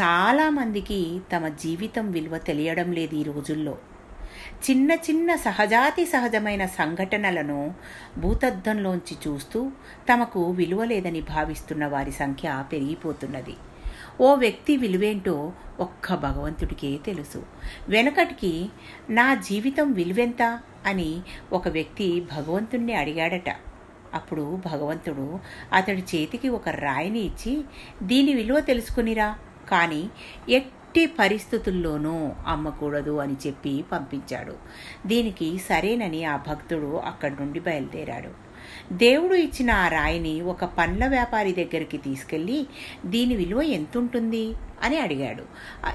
చాలామందికి తమ జీవితం విలువ తెలియడం లేదు ఈ రోజుల్లో. చిన్న చిన్న సహజాతి సహజమైన సంఘటనలను భూతద్దంలోంచి చూస్తూ తమకు విలువ లేదని భావిస్తున్న వారి సంఖ్య పెరిగిపోతున్నది. ఓ వ్యక్తి విలువేంటో ఒక్క భగవంతుడికే తెలుసు. వెనకటికి నా జీవితం విలువెంత అని ఒక వ్యక్తి భగవంతుణ్ణి అడిగాడట. అప్పుడు భగవంతుడు అతడి చేతికి ఒక రాయిని ఇచ్చి దీని విలువ తెలుసుకునిరా. కానీ ఎట్టి పరిస్థితుల్లోనూ అమ్మకూడదు అని చెప్పి పంపించాడు. దీనికి సరేనని ఆ భక్తుడు అక్కడి నుండి బయలుదేరాడు. దేవుడు ఇచ్చిన ఆ రాయిని ఒక పండ్ల వ్యాపారి దగ్గరికి తీసుకెళ్ళి దీని విలువ ఎంతుంటుంది? అని అడిగాడు.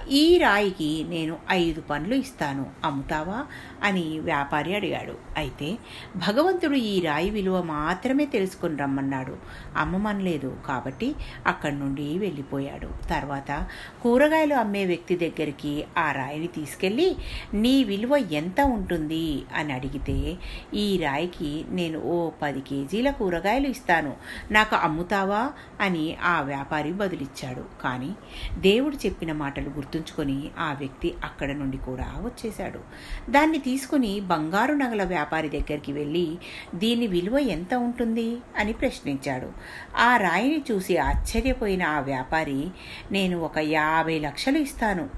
ఈ రాయికి నేను ఐదు పండ్లు ఇస్తాను అమ్ముతావా? అని వ్యాపారి అడిగాడు. అయితే భగవంతుడు ఈ రాయి విలువ మాత్రమే తెలుసుకుని రమ్మన్నాడు. అమ్మమనలేదు కాబట్టి అక్కడి నుండి వెళ్ళిపోయాడు. తర్వాత కూరగాయలు అమ్మే వ్యక్తి దగ్గరికి ఆ రాయిని తీసుకెళ్ళి నీ విలువ ఎంత ఉంటుంది? అని అడిగితే ఈ రాయికి నేను ఓ పది కేజీల కూరగాయలు ఇస్తాను. నాకు అమ్ముతావా? అని ఆ వ్యాపారి బదులిచ్చాడు. కానీ దే దేవుడు చెప్పిన మాటలు గుర్తుంచుకొని ఆ వ్యక్తి అక్కడ నుండి కూడా వచ్చేశాడు. దాన్ని తీసుకుని బంగారు నగల వ్యాపారి దగ్గరికి వెళ్ళి దీని విలువ ఎంత ఉంటుంది? అని ప్రశ్నించాడు. ఆ రాయిని చూసి ఆశ్చర్యపోయిన ఆ వ్యాపారి నేను ఒక యాభై లక్షలు ఇస్తాను.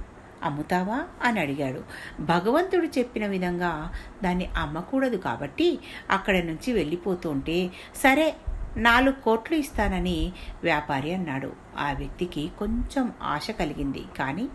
అమ్ముతావా? అని అడిగాడు. భగవంతుడు చెప్పిన విధంగా దాన్ని అమ్మకూడదు కాబట్టి అక్కడ నుంచి వెళ్ళిపోతుంటే సరే నాలుగు కోట్లు ఇస్తానని వ్యాపారి అన్నాడు. ఆ వ్యక్తికి కొంచెం ఆశ కలిగింది. కానీ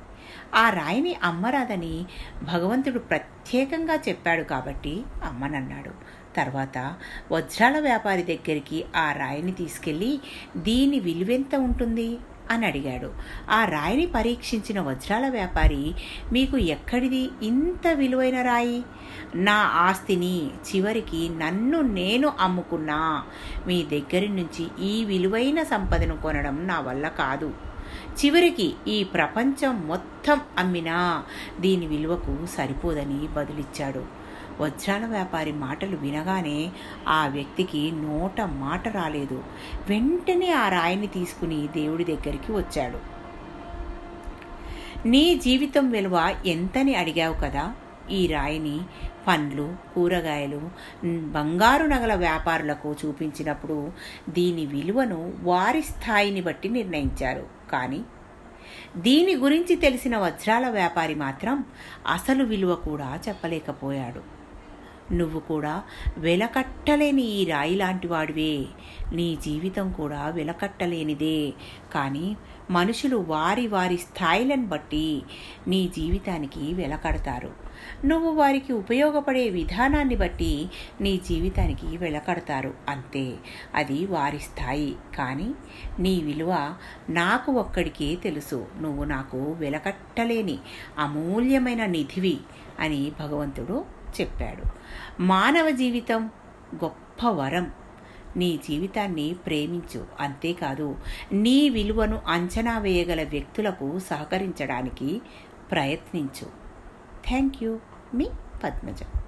ఆ రాయిని అమ్మరాదని భగవంతుడు ప్రత్యేకంగా చెప్పాడు కాబట్టి అమ్మనన్నాడు. తర్వాత వజ్రాల వ్యాపారి దగ్గరికి ఆ రాయిని తీసుకెళ్ళి దీని విలువెంత ఉంటుంది? అని అడిగాడు. ఆ రాయిని పరీక్షించిన వజ్రాల వ్యాపారి మీకు ఎక్కడిది? ఇంత విలువైన రాయి? నా ఆస్తిని చివరికి నన్ను నేను అమ్ముకున్నా. మీ దగ్గర నుంచి ఈ విలువైన సంపదను కొనడం నా వల్ల కాదు. చివరికి ఈ ప్రపంచం మొత్తం అమ్మినా దీని విలువకు సరిపోదని బదులిచ్చాడు. వజ్రాల వ్యాపారి మాటలు వినగానే ఆ వ్యక్తికి నోట మాట రాలేదు. వెంటనే ఆ రాయిని తీసుకుని దేవుడి దగ్గరికి వచ్చాడు. నీ జీవితం విలువ ఎంతని అడిగావు కదా? ఈ రాయిని పండ్లు కూరగాయలు బంగారు నగల వ్యాపారులకు చూపించినప్పుడు దీని విలువను వారి స్థాయిని బట్టి నిర్ణయించారు. కానీ దీని గురించి తెలిసిన వజ్రాల వ్యాపారి మాత్రం అసలు విలువ కూడా చెప్పలేకపోయాడు. నువ్వు కూడా వెలకట్టలేని ఈ రాయి లాంటి వాడివే నీ జీవితం కూడా వెలకట్టలేనిదే. కానీ మనుషులు వారి వారి స్థాయిలను బట్టి నీ జీవితానికి వెలకడతారు. నువ్వు వారికి ఉపయోగపడే విధానాన్ని బట్టి నీ జీవితానికి వెలకడతారు. అంతే. అది వారి స్థాయి. కానీ నీ విలువ నాకు ఒక్కడికే తెలుసు. నువ్వు నాకు వెలకట్టలేని అమూల్యమైన నిధివి అని భగవంతుడు చెప్పాడు. మానవ జీవితం గొప్ప వరం. నీ జీవితాన్ని ప్రేమించు. అంతేకాదు నీ విలువను అంచనా వేయగల వ్యక్తులకు సహకరించడానికి ప్రయత్నించు. థ్యాంక్ యూ మీ పద్మజ.